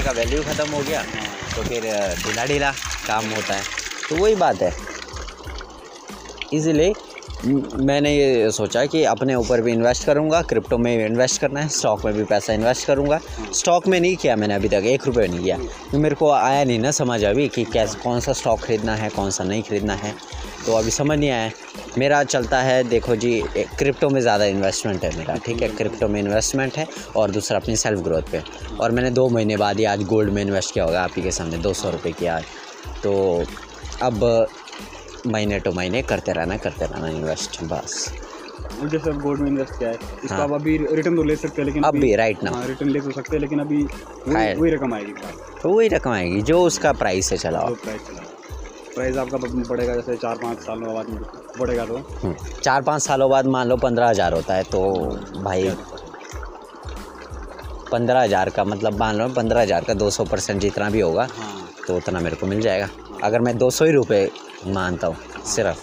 पैसे का वैल्यू ख़त्म हो गया तो फिर ढीला ढीला काम होता है। तो वही बात है। इसीलिए मैंने ये सोचा कि अपने ऊपर भी इन्वेस्ट करूँगा क्रिप्टो में इन्वेस्ट करना है स्टॉक में भी पैसा इन्वेस्ट करूँगा। स्टॉक में नहीं किया मैंने अभी तक, एक रुपये नहीं किया। क्योंकि मेरे को आया नहीं ना समझ अभी कि कैसे, कौन सा स्टॉक खरीदना है, कौन सा नहीं खरीदना है। तो अभी समझ नहीं आया। मेरा चलता है, देखो जी क्रिप्टो में ज़्यादा इन्वेस्टमेंट है मेरा, ठीक है? क्रिप्टो में इन्वेस्टमेंट है और दूसरा अपनी सेल्फ ग्रोथ पे। और मैंने दो महीने बाद ही आज गोल्ड में इन्वेस्ट किया होगा आप ही के सामने, दो सौ रुपये की आज। तो अब महीने टू महीने करते रहना करते रहना इन्वेस्ट बस। और जैसे गोल्ड में इन्वेस्ट किया है। इसको हाँ। आप अभी रिटर्न तो ले सकते हैं लेकिन अब भी राइट ना हाँ रिटर्न ले तो सकते हैं लेकिन अभी वही हाँ। रकम आएगी तो वही रकम आएगी जो उसका प्राइस है चलाओ प्राइस चला प्राइस आपका बढ़ेगा जैसे चार पाँच सालों बाद बढ़ेगा तो। हम्म, चार पाँच सालों बाद मान लो पंद्रह हज़ार होता है तो भाई पंद्रह हज़ार का मतलब मान लो पंद्रह हज़ार का दो सौ परसेंट जितना भी होगा हाँ। तो उतना मेरे को मिल जाएगा। अगर मैं दो सौ ही रुपये मानता हूँ। सिर्फ़।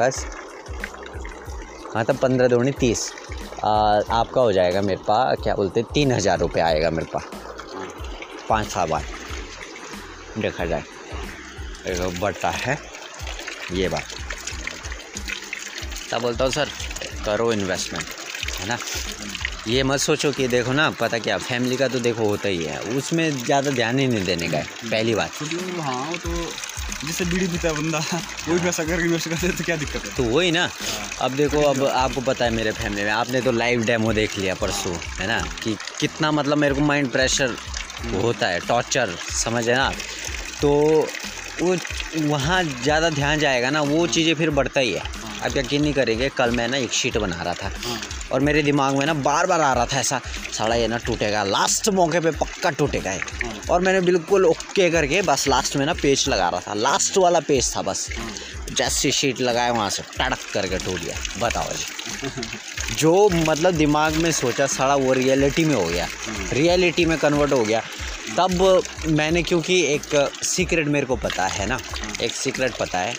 बस। तब पंद्रह दूनी तीस। आपका हो जाएगा मेरे पास क्या बोलते, तीन हज़ार रुपये आएगा मेरे पास पाँच साल देखा जाए। एक बढ़ता है। ये बात। तब बोलता हूँ, सर, करो इन्वेस्टमेंट है ना? ये मत सोचो कि देखो ना, पता क्या फैमिली का तो देखो होता ही है। उसमें ज़्यादा ध्यान ही नहीं देने का है। पहली बात। मतलब हाँ तो जिससे बीड़ी पीता है बंदा वही पैसा करके इन्वेस्ट करते तो क्या दिक्कत है? तो वही ना। अब देखो अब आपको पता है मेरे फैमिली में आपने तो लाइव डेमो देख लिया परसों है ना? कि कितना मतलब मेरे को माइंड प्रेशर होता है टॉर्चर समझ है ना तो वो वहाँ ज़्यादा ध्यान जाएगा ना वो चीज़ें फिर बढ़ता ही है। आप यकीन नहीं करेंगे कल मैं ना एक शीट बना रहा था। हाँ। और मेरे दिमाग में ना बार बार आ रहा था ऐसा साड़ा ये ना टूटेगा। लास्ट मौके पे पक्का टूटेगा ये। हाँ। और मैंने बिल्कुल ओके करके बस लास्ट में ना पेज लगा रहा था। लास्ट वाला पेज था बस। जैसी शीट लगाया वहाँ से टड़क करके टूट गया। बताओ जी। जो मतलब दिमाग में सोचा साड़ा वो रियलिटी में हो गया। रियलिटी में कन्वर्ट हो गया। तब मैंने क्योंकि एक सीक्रेट मेरे को पता है ना एक सीक्रेट पता है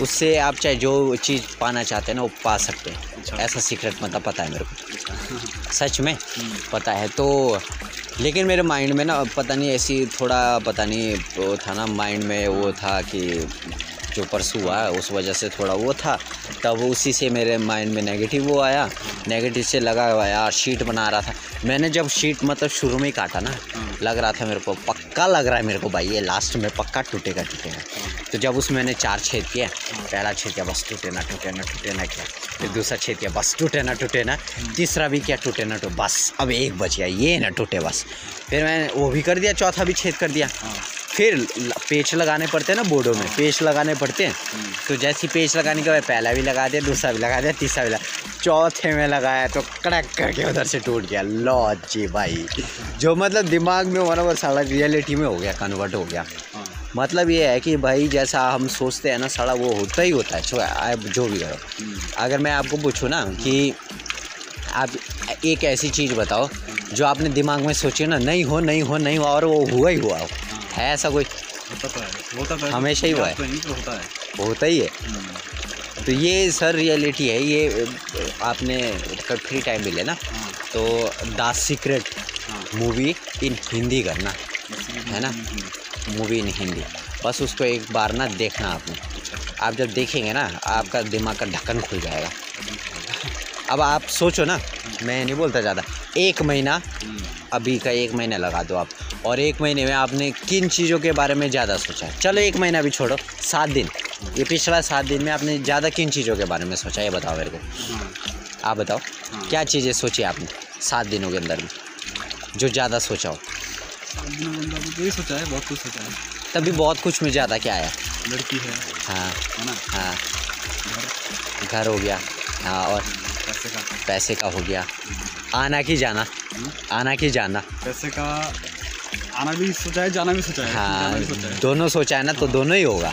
उससे आप चाहे जो चीज़ पाना चाहते हैं ना वो पा सकते हैं। ऐसा सीक्रेट मतलब पता है मेरे को। सच में पता है तो लेकिन मेरे माइंड में ना पता नहीं ऐसी थोड़ा पता नहीं वो था ना माइंड में वो था कि जो परसों हुआ है, उस वजह से थोड़ा वो था। तब उसी से मेरे माइंड में नेगेटिव वो आया। नेगेटिव से लगा हुआ यार शीट बना रहा था। मैंने जब शीट मतलब शुरू में ही काटा ना, लग रहा था मेरे को, पक्का लग रहा है मेरे को भाई, ये लास्ट में पक्का टूटेगा टूटेगा। तो जब उसमें मैंने चार छेद किया पहला छेद किया, बस टूटे ना टूटे ना टूटे ना क्या। फिर दूसरा छेद किया, बस टूटे ना टूटे ना। तीसरा भी किया, टूटे ना, टूटे, बस अब एक बच गया, ये ना टूटे बस। फिर मैंने वो भी कर दिया, चौथा भी छेद कर दिया। फिर पेच लगाने पड़ते हैं ना बोर्डों में, पेच लगाने पड़ते हैं। तो जैसी पेच लगाने के बाद पहला भी लगा दिया, दूसरा भी लगा दिया, तीसरा भी लगा चौथे में लगाया तो कड़क करके उधर से टूट गया। लो जी भाई, जो मतलब दिमाग में हो ना वो सारा रियलिटी में हो गया, कन्वर्ट हो गया। मतलब ये है कि भाई जैसा हम सोचते हैं ना सारा वो होता ही होता है, जो जो भी करो अगर मैं आपको पूछूँ ना कि आप एक ऐसी चीज़ बताओ, जो आपने दिमाग में सोची ना, नहीं हो नहीं हो नहीं हो, और वो हुआ ही हुआ हो। है ऐसा कोई? होता तो है। होता तो है। हमेशा ही हुआ है। तो होता है। होता ही है। तो ये सर रियलिटी है ये आपने फ्री टाइम मिले ना? हाँ। तो द सीक्रेट हाँ। मूवी इन हिंदी करना है ना? Movie in Hindi. बस उसको एक बार ना देखना आपने। आप जब देखेंगे ना आपका दिमाग का ढक्कन खुल जाएगा। अब आप सोचो ना मैं नहीं बोलता ज़्यादा। एक महीना अभी का एक महीना लगा दो आप। और एक महीने में आपने किन चीज़ों के बारे में ज़्यादा सोचा है? चलो एक महीना भी छोड़ो सात दिन। ये पिछला सात दिन में आपने ज़्यादा किन चीज़ों के बारे में सोचा ये बताओ मेरे को। आप बताओ। क्या चीज़ें सोची आपने सात दिनों के अंदर में जो ज़्यादा सोचा हो? दिनों के अंदर तो यही सोचा है बहुत कुछ सोचा है। तभी बहुत कुछ में ज़्यादा क्या आया? लड़की है। हाँ। है ना? हाँ। घर। घर हो गया। हाँ और पैसे का। पैसे का हो गया। आना की जाना। आना की जाना। पैसे का आना भी सोचा है जाना भी सोचा है। हाँ भी सोचा है। दोनों सोचा है ना तो दोनों ही होगा।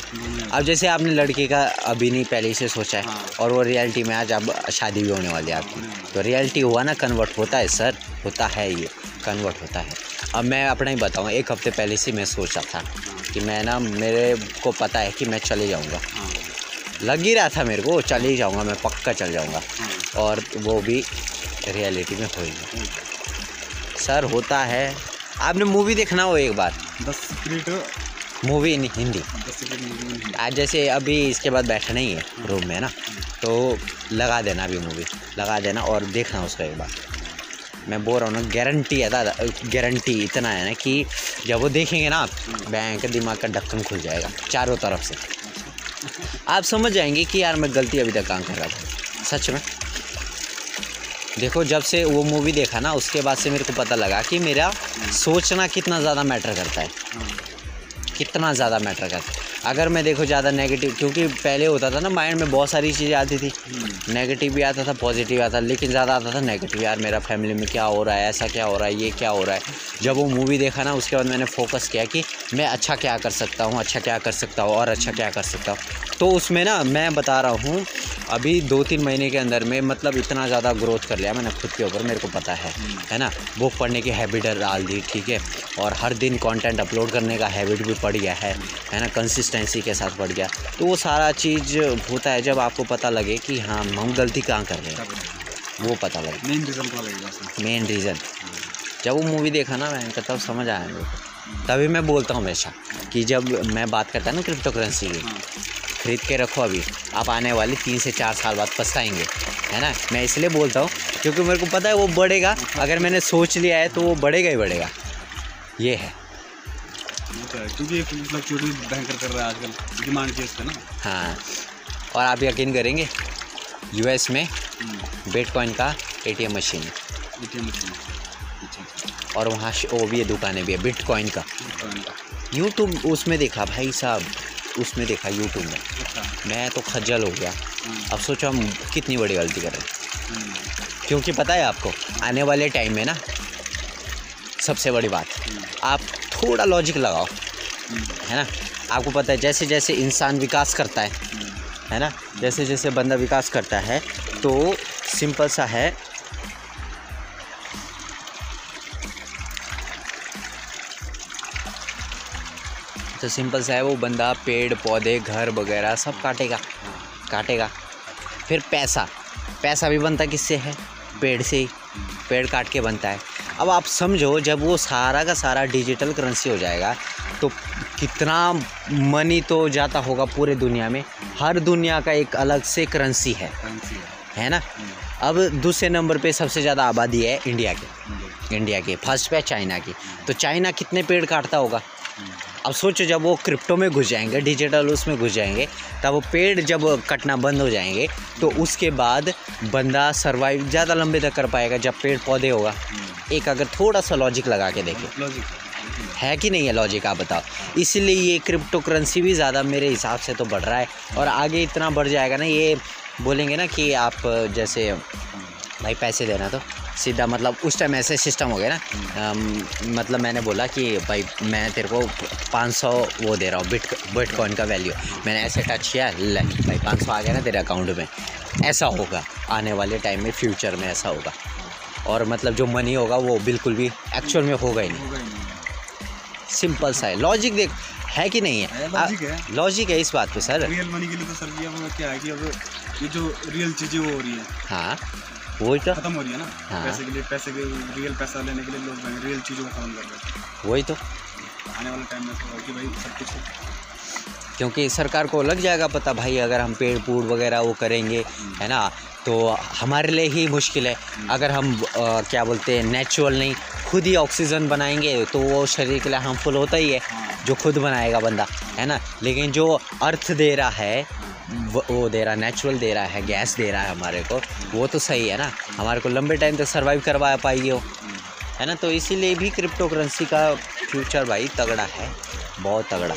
अब जैसे आपने लड़के का अभी नहीं पहले ही से सोचा है हाँ। और वो रियलिटी में आज अब शादी भी होने वाली है आपकी। तो रियलिटी हुआ ना कन्वर्ट होता है सर होता है ये कन्वर्ट होता है। अब मैं अपना ही बताऊँ एक हफ़्ते पहले से मैं सोचा था कि मैं ना मेरे को पता है कि मैं चले जाऊँगा। हाँ। लग ही रहा था मेरे को चले ही जाऊँगा मैं पक्का चल जाऊँगा। हाँ। और वो भी रियलिटी में होएगा सर होता है आपने मूवी देखना हो एक बार? दस सीक्रेट मूवी इन हिंदी। आज जैसे अभी इसके बाद बैठना ही है रूम में ना? तो लगा देना अभी मूवी लगा देना और देखना उसका एक बार। मैं बोल रहा हूँ ना गारंटी है दादा गारंटी इतना है ना कि जब वो देखेंगे ना आप बैंक दिमाग का ढक्कन खुल जाएगा चारों तरफ़ से। आप समझ जाएँगे कि यार मैं गलती अभी तक काम कर रहा था सच में। देखो, जब से वो मूवी देखा ना, उसके बाद से मेरे को पता लगा कि मेरा सोचना कितना ज़्यादा मैटर करता है। कितना ज़्यादा मैटर करता है। अगर मैं देखो ज़्यादा नेगेटिव क्योंकि पहले होता था ना माइंड में बहुत सारी चीज़ें आती थी। हम्म, नेगेटिव भी आता था पॉजिटिव आता था लेकिन ज़्यादा आता था नेगेटिव यार मेरा फैमिली में क्या हो रहा है ऐसा क्या हो रहा है ये क्या हो रहा है। जब वो मूवी देखा ना उसके बाद मैंने फोकस किया कि मैं अच्छा क्या कर सकता हूँ अच्छा क्या कर सकता हूँ और अच्छा क्या कर सकता हूँ। तो उसमें ना मैं बता रहा हूँ अभी दो तीन महीने के अंदर में मतलब इतना ज़्यादा ग्रोथ कर लिया मैंने खुद के ऊपर मेरे को पता है है ना? बुक पढ़ने की हैबिट डाल दी ठीक है? और हर दिन कंटेंट अपलोड करने का हैबिट भी पड़ गया है है ना? कंसिस्टेंसी के साथ बढ़ गया। तो वो सारा चीज़ होता है जब आपको पता लगे कि हाँ हम गलती कहाँ कर रहे हैं। वो पता लगे। मेन रीजन लगेगा मेन रीज़न जब वो मूवी देखा ना मैंने कहा तब समझ आया मेरे को। तभी मैं बोलता हूँ हमेशा कि जब मैं बात करता ना क्रिप्टो करेंसी की हाँ। खरीद के रखो अभी। आप आने वाले तीन से चार साल बाद पछताएँगे है ना? मैं इसलिए बोलता हूँ क्योंकि मेरे को पता है वो बढ़ेगा। अगर मैंने सोच लिया है तो वो बढ़ेगा ही बढ़ेगा। ये है तो है। क्योंकि भी भयंकर कर रहा है आजकल डिमांड की इसका ना। हाँ और आप यकीन करेंगे यूएस में बिटकॉइन का एटीएम मशीन है। एटीएम मशीन अच्छा अच्छा और वहाँ वो भी है दुकानें भी है बिटकॉइन का। का। यूट्यूब उसमें देखा भाई साहब उसमें देखा यूट्यूब में। अच्छा। मैं तो खज्जल हो गया। हाँ, अब सोचो हम कितनी बड़ी गलती कर रहे हैं। हम्म, क्योंकि पता है आपको आने वाले टाइम में ना सबसे बड़ी बात हम्म, आप थोड़ा लॉजिक लगाओ, है ना? आपको पता है, जैसे जैसे इंसान विकास करता है है ना? जैसे जैसे बंदा विकास करता है तो सिंपल सा है। तो सिंपल सा है, वो बंदा पेड़, पौधे, घर वगैरह सब काटेगा काटेगा। फिर पैसा पैसा भी बनता किससे है? पेड़ से ही, पेड़ काट के बनता है। अब आप समझो जब वो सारा का सारा डिजिटल करेंसी हो जाएगा तो कितना मनी तो जाता होगा पूरे दुनिया में। हर दुनिया का एक अलग से करेंसी है। है। ना? हम्म, अब दूसरे नंबर पे सबसे ज़्यादा आबादी है इंडिया की। इंडिया की फ़र्स्ट पे चाइना की। तो चाइना कितने पेड़ काटता होगा? हम्म, अब सोचो जब वो क्रिप्टो में घुस जाएँगे डिजिटल उसमें घुस जाएँगे तब वो पेड़ जब कटना बंद हो जाएँगे तो उसके बाद बंदा सर्वाइव ज़्यादा लंबे तक कर पाएगा जब पेड़ पौधे होगा। हम्म, एक अगर थोड़ा सा लॉजिक लगा के देखें। है कि नहीं है लॉजिक आप बताओ? इसलिए ये क्रिप्टो करेंसी भी ज़्यादा मेरे हिसाब से तो बढ़ रहा है और आगे इतना बढ़ जाएगा ना ये बोलेंगे ना कि आप जैसे भाई पैसे देना तो। सीधा मतलब उस टाइम ऐसे सिस्टम हो गया ना। मतलब मैंने बोला कि भाई मैं तेरे को 500 वो दे रहा हूँ बिट बिटकॉइन का वैल्यू मैंने ऐसे टच किया ले भाई 500 आ गया ना तेरे अकाउंट में। ऐसा होगा आने वाले टाइम में फ्यूचर में ऐसा होगा। और मतलब जो मनी होगा वो बिल्कुल भी एक्चुअल में होगा ही नहीं। सिंपल सा है। लॉजिक देख है कि नहीं है, logic है। लॉजिक है इस बात पे सर रियल मनी के लिए तो सर क्या है कि अब ये जो रियल चीज़ें वो हो रही है। हाँ। वही तो। खत्म हो रही है ना? हाँ। पैसे के लिए पैसे के रियल पैसा लेने के लिए लोग रियल चीज़ों को खत्म कर रहे हैं। वही तो। आने वाले टाइम में तो कि भाई सब कुछ क्योंकि सरकार को लग जाएगा पता भाई अगर हम पेड़ पूड़ वगैरह वो करेंगे है ना? तो हमारे लिए ही मुश्किल है। अगर हम अ, क्या बोलते हैं नेचुरल नहीं खुद ही ऑक्सीजन बनाएँगे तो वो शरीर के लिए हार्मफुल होता ही है हाँ। जो खुद बनाएगा बंदा है ना? लेकिन जो अर्थ दे रहा है वो दे रहा है नेचुरल दे रहा है गैस दे रहा है हमारे को। वो तो सही है ना। हमारे को लंबे टाइम तक सर्वाइव करवा पाएगी वो है ना? तो इसीलिए भी क्रिप्टो करेंसी का फ्यूचर भाई तगड़ा है। बहुत तगड़ा।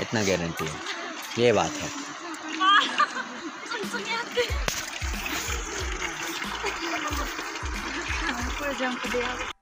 इतना गारंटी है। ये बात है। exemplo, dela.